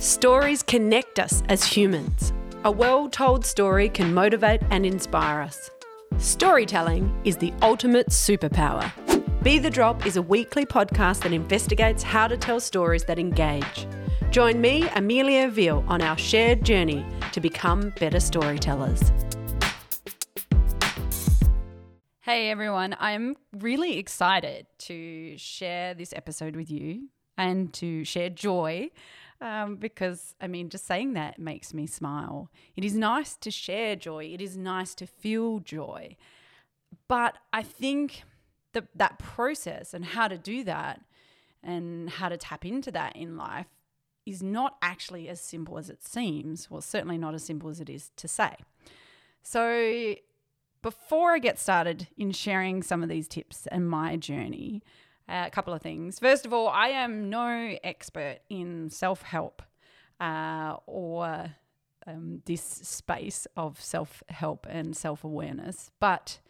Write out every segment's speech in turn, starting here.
Stories connect us as humans. A well told story can motivate and inspire us. Storytelling is the ultimate superpower. Be the Drop is a weekly podcast that investigates how to tell stories that engage. Join me, Amelia Veale, on our shared journey to become better storytellers. Hey everyone, I'm really excited to share this episode with you and to share joy um, because, I mean, just saying that makes me smile. It is nice to share joy, it is nice to feel joy. But I think that that process and how to do that and how to tap into that in life is not actually as simple as it seems. Well, certainly not as simple as it is to say. So, before I get started in sharing some of these tips and my journey, uh, a couple of things. First of all, I am no expert in self help uh, or um, this space of self help and self awareness, but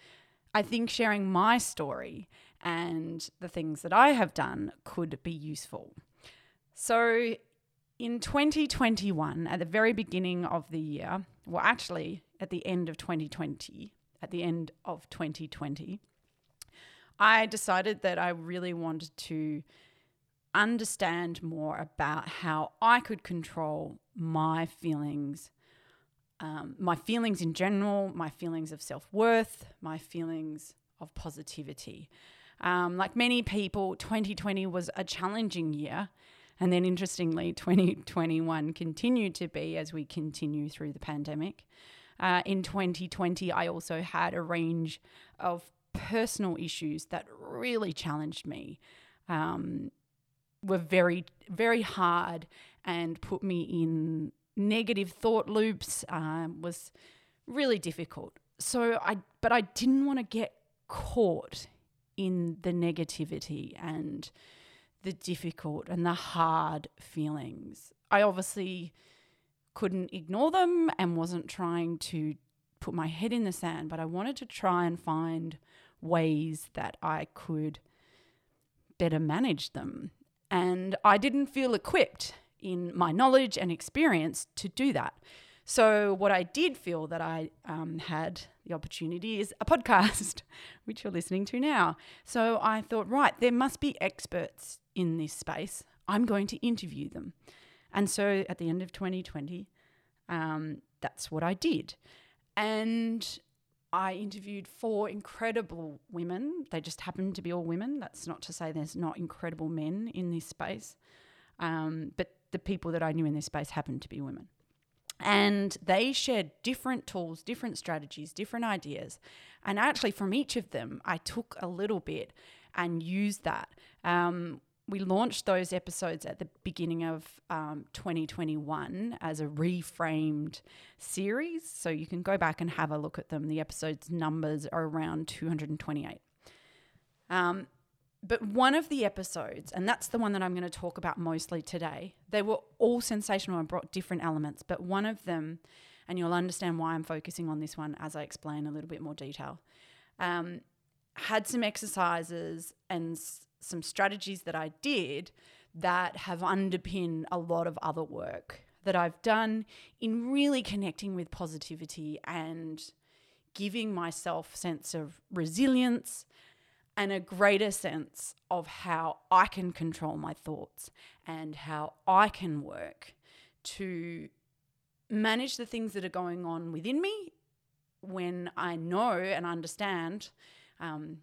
I think sharing my story and the things that I have done could be useful. So, in 2021, at the very beginning of the year, well, actually, at the end of 2020, at the end of 2020, I decided that I really wanted to understand more about how I could control my feelings, um, my feelings in general, my feelings of self worth, my feelings of positivity. Um, like many people, 2020 was a challenging year. And then, interestingly, 2021 continued to be as we continue through the pandemic. Uh, in 2020, I also had a range of personal issues that really challenged me um, were very, very hard and put me in negative thought loops, um, was really difficult. So I, but I didn't want to get caught in the negativity and the difficult and the hard feelings. I obviously couldn't ignore them and wasn't trying to put my head in the sand, but I wanted to try and find ways that I could better manage them. And I didn't feel equipped in my knowledge and experience to do that. So, what I did feel that I um, had the opportunity is a podcast, which you're listening to now. So, I thought, right, there must be experts in this space. I'm going to interview them. And so, at the end of 2020, um, that's what I did. And I interviewed four incredible women. They just happened to be all women. That's not to say there's not incredible men in this space, um, but the people that I knew in this space happened to be women. And they shared different tools, different strategies, different ideas. And actually, from each of them, I took a little bit and used that. Um, we launched those episodes at the beginning of um, 2021 as a reframed series. So you can go back and have a look at them. The episodes numbers are around 228. Um, but one of the episodes, and that's the one that I'm going to talk about mostly today, they were all sensational and brought different elements. But one of them, and you'll understand why I'm focusing on this one as I explain a little bit more detail, um, had some exercises and some strategies that I did that have underpinned a lot of other work that I've done in really connecting with positivity and giving myself sense of resilience and a greater sense of how I can control my thoughts and how I can work to manage the things that are going on within me when I know and understand um,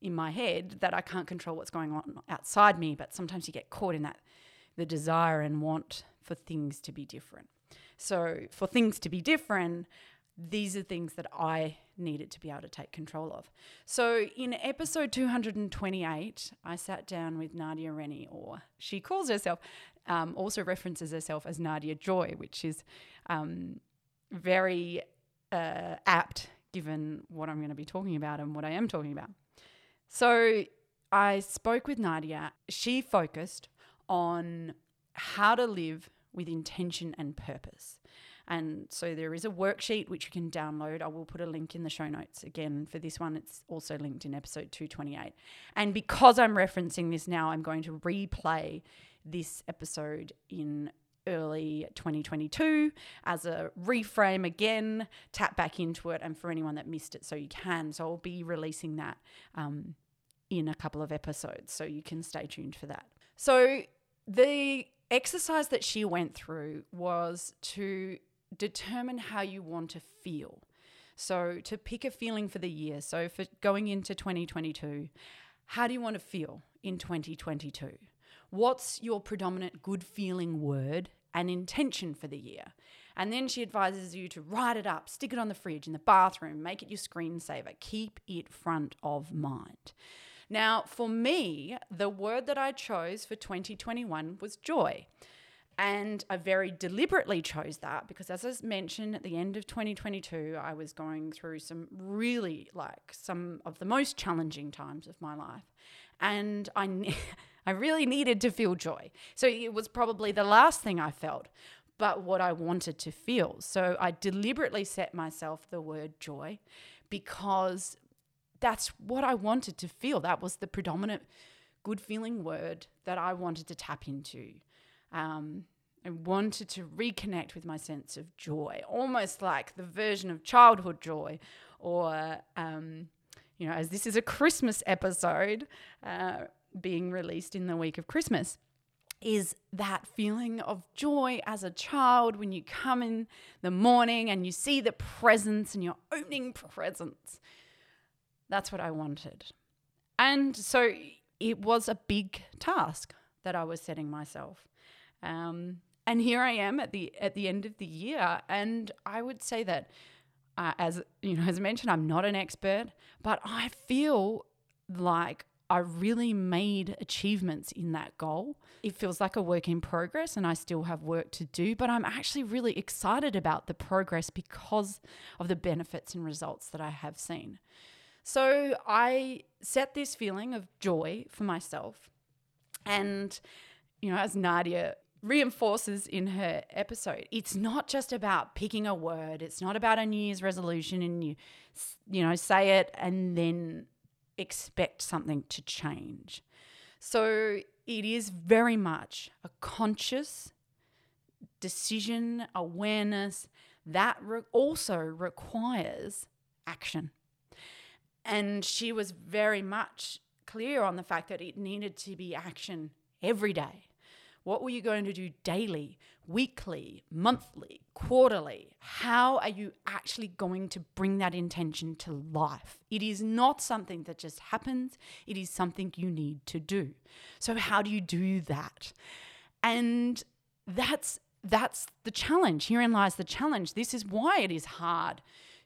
in my head that I can't control what's going on outside me, but sometimes you get caught in that the desire and want for things to be different. So, for things to be different, these are things that I needed to be able to take control of. So, in episode 228, I sat down with Nadia Rennie, or she calls herself, um, also references herself as Nadia Joy, which is um, very uh, apt given what I'm going to be talking about and what I am talking about. So I spoke with Nadia. She focused on how to live with intention and purpose. And so there is a worksheet which you can download. I will put a link in the show notes again for this one. It's also linked in episode 228. And because I'm referencing this now, I'm going to replay this episode in early 2022 as a reframe again, tap back into it. And for anyone that missed it, so you can. So I'll be releasing that um, in a couple of episodes. So you can stay tuned for that. So the exercise that she went through was to determine how you want to feel. So to pick a feeling for the year. So for going into 2022, how do you want to feel in 2022? What's your predominant good feeling word and intention for the year? And then she advises you to write it up, stick it on the fridge, in the bathroom, make it your screensaver, keep it front of mind. Now, for me, the word that I chose for 2021 was joy. And I very deliberately chose that because, as I mentioned at the end of 2022, I was going through some really like some of the most challenging times of my life. And I, I really needed to feel joy. So it was probably the last thing I felt, but what I wanted to feel. So I deliberately set myself the word joy because that's what I wanted to feel. That was the predominant good feeling word that I wanted to tap into. Um, I wanted to reconnect with my sense of joy, almost like the version of childhood joy, or, um, you know, as this is a Christmas episode uh, being released in the week of Christmas, is that feeling of joy as a child when you come in the morning and you see the presents and you're opening presents that's what I wanted. And so it was a big task that I was setting myself. Um, and here I am at the at the end of the year, and I would say that, uh, as you know, as I mentioned, I'm not an expert, but I feel like I really made achievements in that goal. It feels like a work in progress, and I still have work to do, but I'm actually really excited about the progress because of the benefits and results that I have seen. So I set this feeling of joy for myself. And, you know, as Nadia reinforces in her episode, it's not just about picking a word, it's not about a New Year's resolution and you, you know, say it and then expect something to change. So it is very much a conscious decision, awareness that re- also requires action. And she was very much clear on the fact that it needed to be action every day. What were you going to do daily, weekly, monthly, quarterly? How are you actually going to bring that intention to life? It is not something that just happens, it is something you need to do. So how do you do that? And that's that's the challenge. Herein lies the challenge. This is why it is hard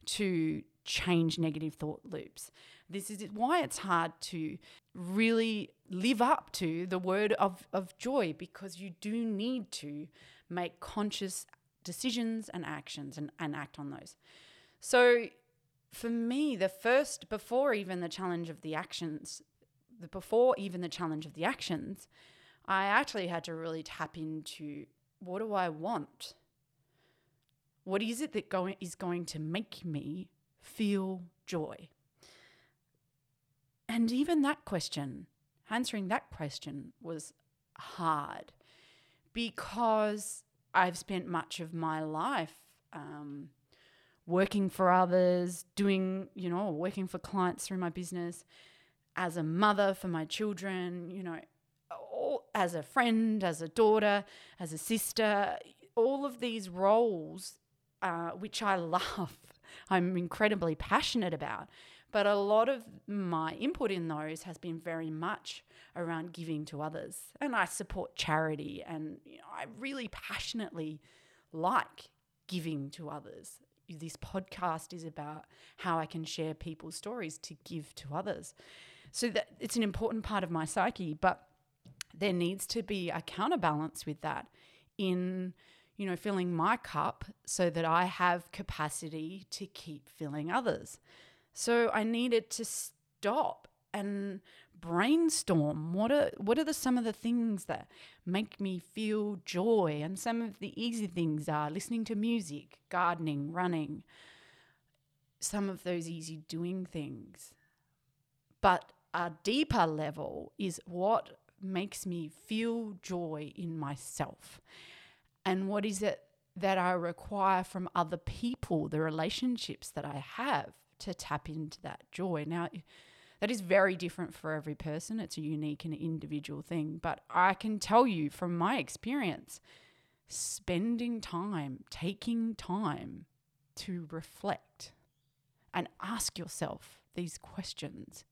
to change negative thought loops. This is why it's hard to really live up to the word of, of joy because you do need to make conscious decisions and actions and, and act on those. So, for me, the first, before even the challenge of the actions, the, before even the challenge of the actions, I actually had to really tap into what do I want? What is it that going, is going to make me feel joy? And even that question, answering that question was hard because I've spent much of my life um, working for others, doing, you know, working for clients through my business, as a mother for my children, you know, all, as a friend, as a daughter, as a sister, all of these roles, uh, which I love I'm incredibly passionate about. But a lot of my input in those has been very much around giving to others. And I support charity and you know, I really passionately like giving to others. This podcast is about how I can share people's stories to give to others. So that it's an important part of my psyche, but there needs to be a counterbalance with that in you know, filling my cup so that I have capacity to keep filling others. So I needed to stop and brainstorm what are what are the some of the things that make me feel joy and some of the easy things are listening to music gardening running some of those easy doing things. But a deeper level is what makes me feel joy in myself. And what is it that I require from other people, the relationships that I have to tap into that joy? Now, that is very different for every person. It's a unique and individual thing. But I can tell you from my experience, spending time, taking time to reflect and ask yourself these questions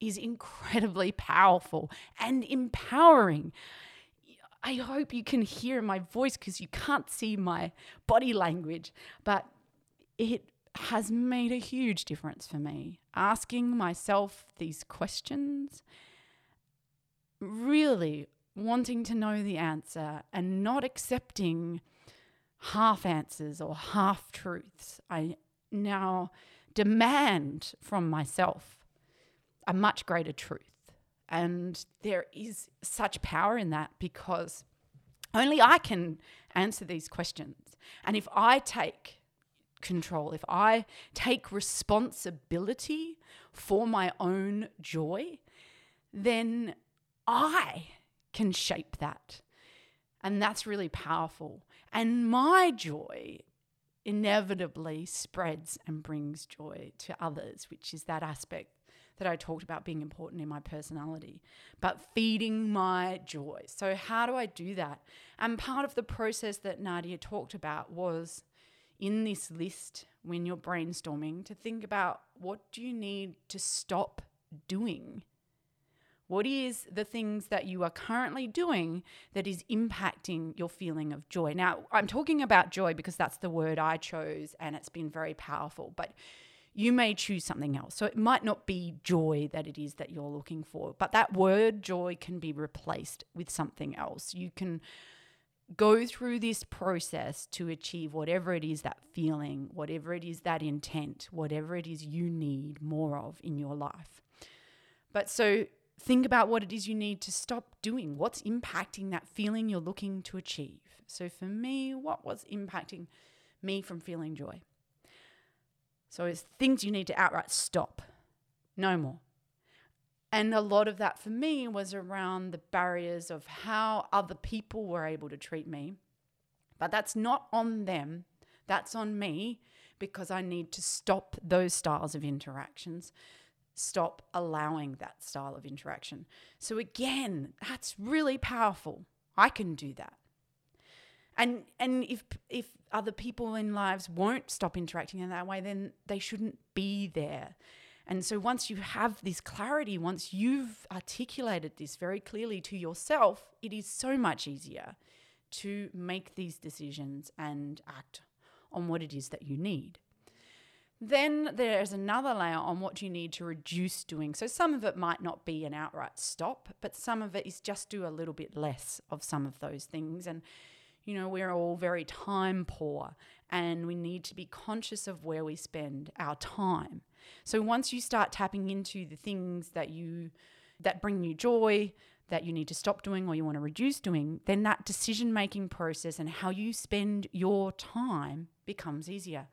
is incredibly powerful and empowering. I hope you can hear my voice because you can't see my body language, but it has made a huge difference for me. Asking myself these questions, really wanting to know the answer and not accepting half answers or half truths. I now demand from myself a much greater truth. And there is such power in that because only I can answer these questions. And if I take control, if I take responsibility for my own joy, then I can shape that. And that's really powerful. And my joy inevitably spreads and brings joy to others, which is that aspect that I talked about being important in my personality, but feeding my joy. So, how do I do that? And part of the process that Nadia talked about was in this list when you're brainstorming to think about what do you need to stop doing what is the things that you are currently doing that is impacting your feeling of joy? Now, I'm talking about joy because that's the word I chose and it's been very powerful, but you may choose something else. So it might not be joy that it is that you're looking for, but that word joy can be replaced with something else. You can go through this process to achieve whatever it is that feeling, whatever it is that intent, whatever it is you need more of in your life. But so think about what it is you need to stop doing. What's impacting that feeling you're looking to achieve? So, for me, what was impacting me from feeling joy? So, it's things you need to outright stop. No more. And a lot of that for me was around the barriers of how other people were able to treat me. But that's not on them, that's on me because I need to stop those styles of interactions stop allowing that style of interaction. So again, that's really powerful. I can do that. And and if if other people in lives won't stop interacting in that way, then they shouldn't be there. And so once you have this clarity, once you've articulated this very clearly to yourself, it is so much easier to make these decisions and act on what it is that you need. Then there's another layer on what you need to reduce doing. So some of it might not be an outright stop, but some of it is just do a little bit less of some of those things. And, you know, we're all very time poor and we need to be conscious of where we spend our time. So once you start tapping into the things that you that bring you joy, that you need to stop doing or you want to reduce doing, then that decision making process and how you spend your time becomes easier.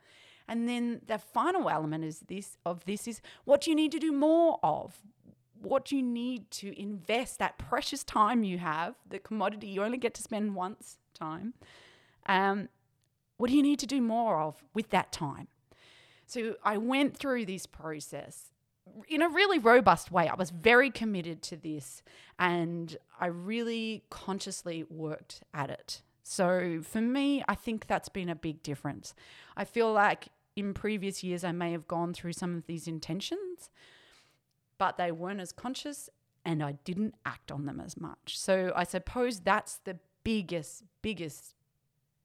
And then the final element is this of this is what do you need to do more of? What do you need to invest that precious time you have, the commodity you only get to spend once time? Um, what do you need to do more of with that time? So I went through this process in a really robust way. I was very committed to this and I really consciously worked at it. So for me, I think that's been a big difference. I feel like in previous years I may have gone through some of these intentions, but they weren't as conscious and I didn't act on them as much. So I suppose that's the biggest, biggest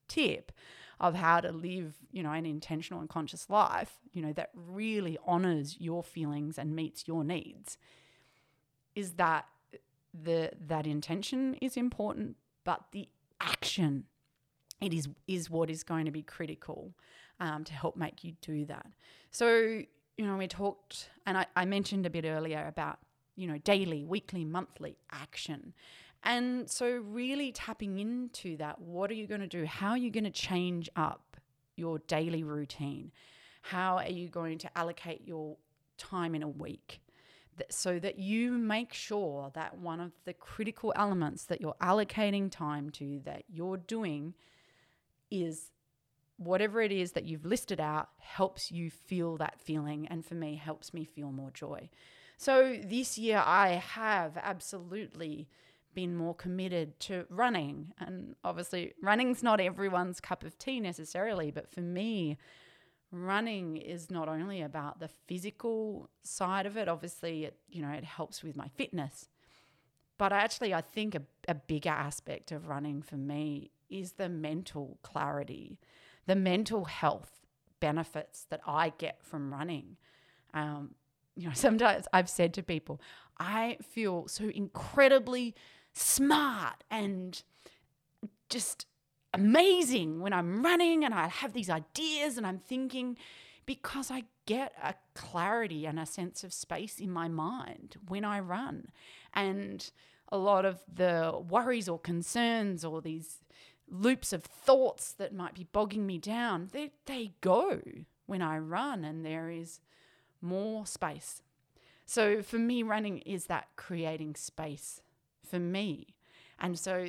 tip of how to live, you know, an intentional and conscious life, you know, that really honors your feelings and meets your needs is that the that intention is important, but the action it is is what is going to be critical um, to help make you do that. So you know we talked, and I, I mentioned a bit earlier about you know daily, weekly, monthly action. And so, really tapping into that, what are you going to do? How are you going to change up your daily routine? How are you going to allocate your time in a week? so that you make sure that one of the critical elements that you're allocating time to, that you're doing, is whatever it is that you've listed out helps you feel that feeling. And for me, helps me feel more joy. So this year, I have absolutely been more committed to running. And obviously, running's not everyone's cup of tea necessarily, but for me, running is not only about the physical side of it obviously it you know it helps with my fitness but actually i think a, a bigger aspect of running for me is the mental clarity the mental health benefits that i get from running um, you know sometimes i've said to people i feel so incredibly smart and just amazing when I'm running and I have these ideas and I'm thinking because I get a clarity and a sense of space in my mind when I run. And a lot of the worries or concerns or these loops of thoughts that might be bogging me down, they, they go when I run and there is more space. So for me, running is that creating space for me. And so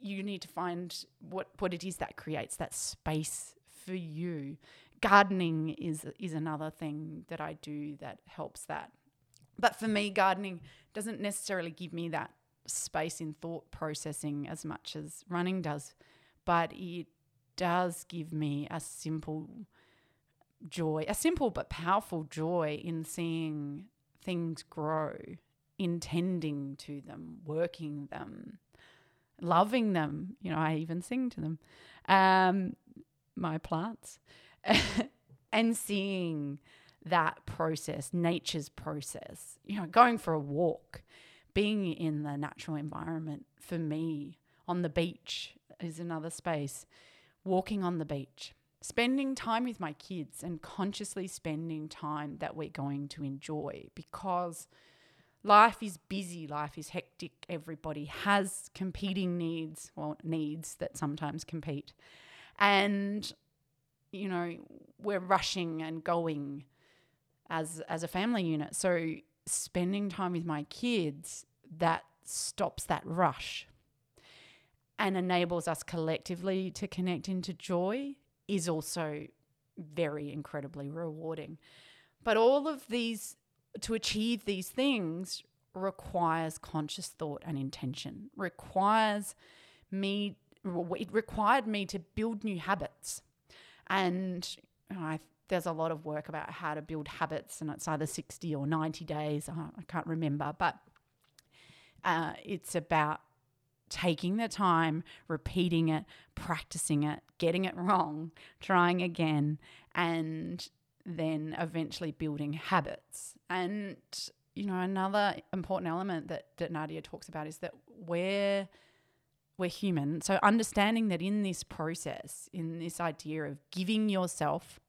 you need to find what, what it is that creates that space for you. Gardening is is another thing that I do that helps that. But for me, gardening doesn't necessarily give me that space in thought processing as much as running does, but it does give me a simple joy, a simple but powerful joy in seeing things grow, intending to them, working them, loving them. You know, I even sing to them, um, my plants, and seeing that process, nature's process. You know, going for a walk, being in the natural environment for me on the beach is another space. Walking on the beach, spending time with my kids, and consciously spending time that we're going to enjoy because life is busy, life is hectic. Everybody has competing needs, well, needs that sometimes compete. And, you know, we're rushing and going as as a family unit. So spending time with my kids that stops that rush and enables us collectively to connect into joy is also very incredibly rewarding. But all of these to achieve these things requires conscious thought and intention, requires me, it required me to build new habits. And I, there's a lot of work about how to build habits, and it's either 60 or 90 days, I can't remember, but uh, it's about taking the time, repeating it, practicing it, getting it wrong, trying again, and then eventually building habits. And, you know, another important element that, that Nadia talks about is that we're we're human. So understanding that in this process, in this idea of giving yourself,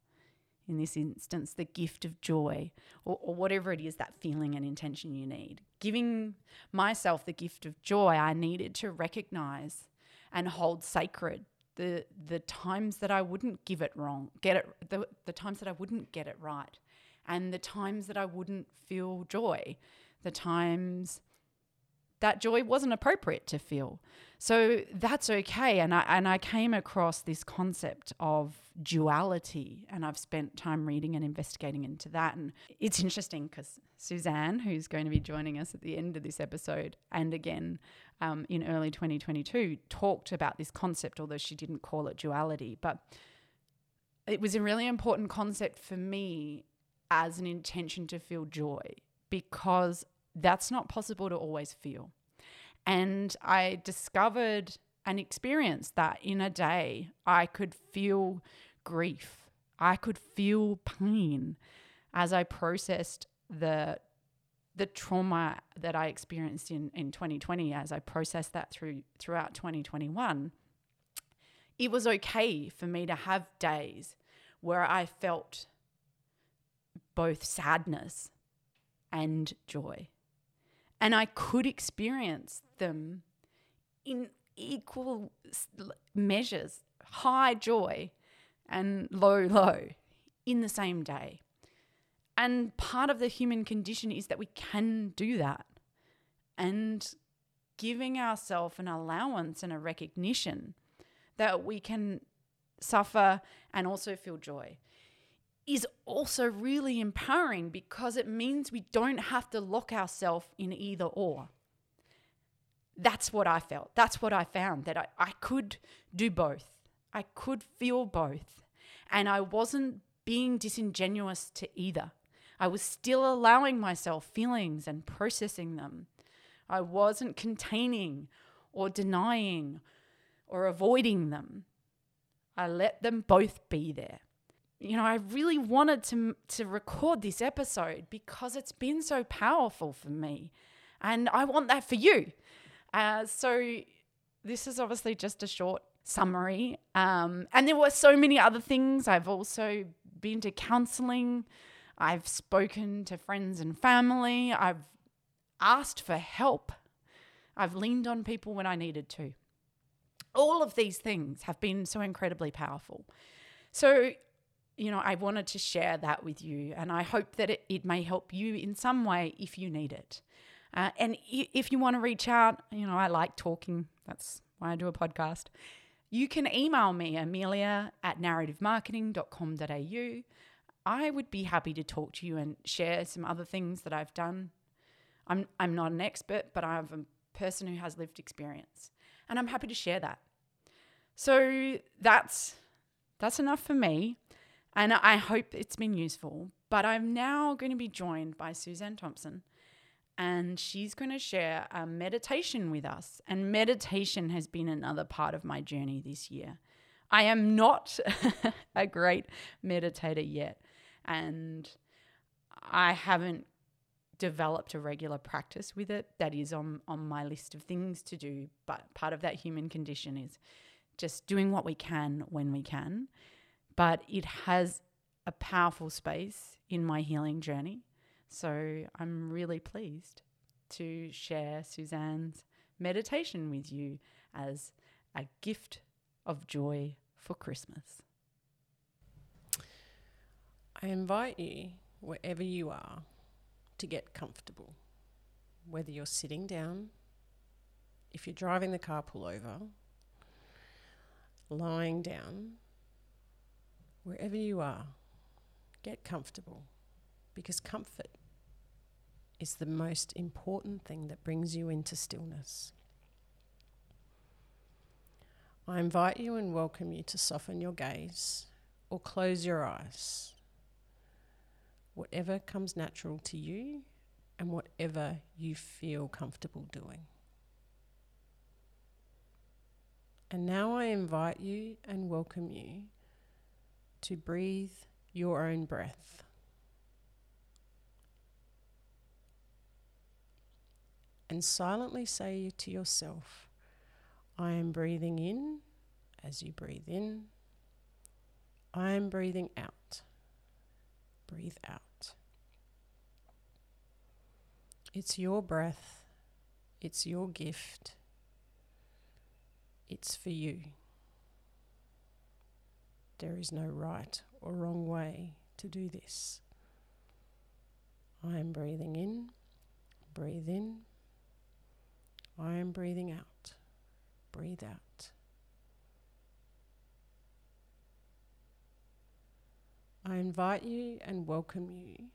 in this instance, the gift of joy, or, or whatever it is that feeling and intention you need, giving myself the gift of joy, I needed to recognize and hold sacred the the times that I wouldn't give it wrong, get it the, the times that I wouldn't get it right, and the times that I wouldn't feel joy, the times that joy wasn't appropriate to feel. So that's okay. And I and I came across this concept of duality and I've spent time reading and investigating into that. And it's interesting because Suzanne, who's going to be joining us at the end of this episode, and again um, in early 2022, talked about this concept, although she didn't call it duality. But it was a really important concept for me as an intention to feel joy because that's not possible to always feel. And I discovered and experienced that in a day, I could feel grief, I could feel pain as I processed the the trauma that I experienced in, in 2020 as I processed that through throughout 2021 it was okay for me to have days where I felt both sadness and joy and I could experience them in equal measures, high joy and low low in the same day. And part of the human condition is that we can do that. And giving ourselves an allowance and a recognition that we can suffer and also feel joy is also really empowering because it means we don't have to lock ourselves in either or. That's what I felt. That's what I found that I, I could do both. I could feel both. And I wasn't being disingenuous to either. I was still allowing myself feelings and processing them. I wasn't containing or denying or avoiding them. I let them both be there. You know, I really wanted to, to record this episode because it's been so powerful for me. And I want that for you. Uh, so, this is obviously just a short summary. Um, and there were so many other things. I've also been to counseling, I've spoken to friends and family, I've asked for help, I've leaned on people when I needed to. All of these things have been so incredibly powerful. So, you know, I wanted to share that with you, and I hope that it, it may help you in some way if you need it. Uh, and if you want to reach out, you know, I like talking. That's why I do a podcast. You can email me, amelia at narrativemarketing.com.au. I would be happy to talk to you and share some other things that I've done. I'm, I'm not an expert, but I'm a person who has lived experience, and I'm happy to share that. So that's that's enough for me, and I hope it's been useful. But I'm now going to be joined by Suzanne Thompson, and she's going to share a meditation with us. And meditation has been another part of my journey this year. I am not a great meditator yet, and I haven't developed a regular practice with it. That is on, on my list of things to do. But part of that human condition is just doing what we can when we can. But it has a powerful space in my healing journey. So I'm really pleased to share Suzanne's meditation with you as a gift of joy for Christmas. I invite you, wherever you are, to get comfortable. Whether you're sitting down, if you're driving the car, pull over, lying down, wherever you are, get comfortable because comfort is the most important thing that brings you into stillness. I invite you and welcome you to soften your gaze or close your eyes. Whatever comes natural to you and whatever you feel comfortable doing. And now I invite you and welcome you to breathe your own breath. and silently say to yourself, I am breathing in as you breathe in. I am breathing out. Breathe out. It's your breath. It's your gift. It's for you. There is no right or wrong way to do this. I am breathing in. Breathe in. I am breathing out. Breathe out. I invite you and welcome you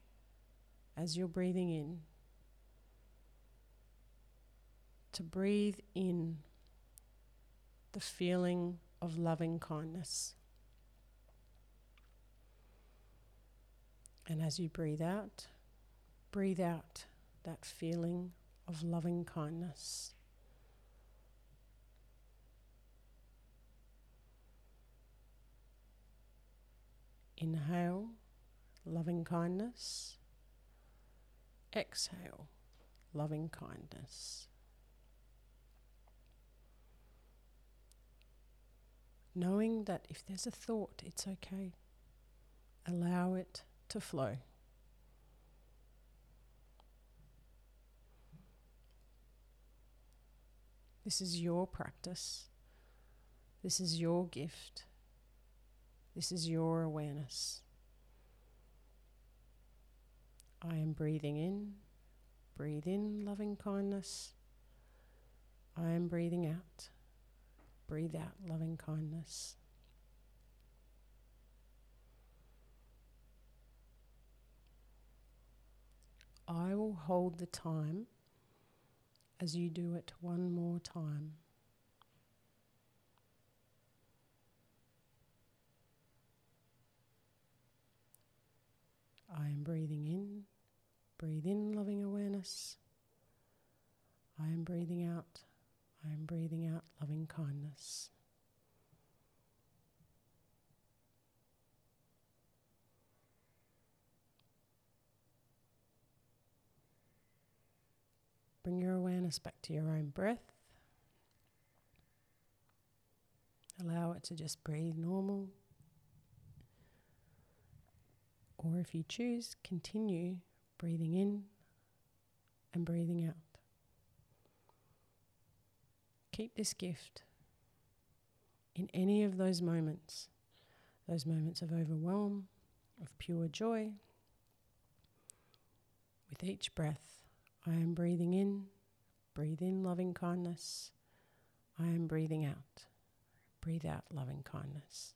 as you're breathing in to breathe in the feeling of loving kindness. And as you breathe out, breathe out that feeling of loving kindness. Inhale, loving kindness. Exhale, loving kindness. Knowing that if there's a thought, it's okay. Allow it to flow. This is your practice. This is your gift. This is your awareness. I am breathing in. Breathe in loving kindness. I am breathing out. Breathe out loving kindness. I will hold the time as you do it one more time. I am breathing in. Breathe in loving awareness. I am breathing out. I am breathing out loving kindness. Bring your awareness back to your own breath. Allow it to just breathe normal. Or if you choose, continue breathing in and breathing out. Keep this gift in any of those moments, those moments of overwhelm, of pure joy. With each breath, I am breathing in. Breathe in loving kindness. I am breathing out. Breathe out loving kindness.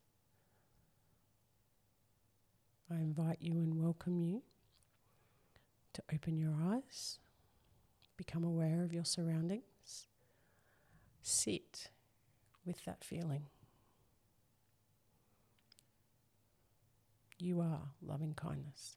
I invite you and welcome you to open your eyes, become aware of your surroundings, sit with that feeling. You are loving kindness.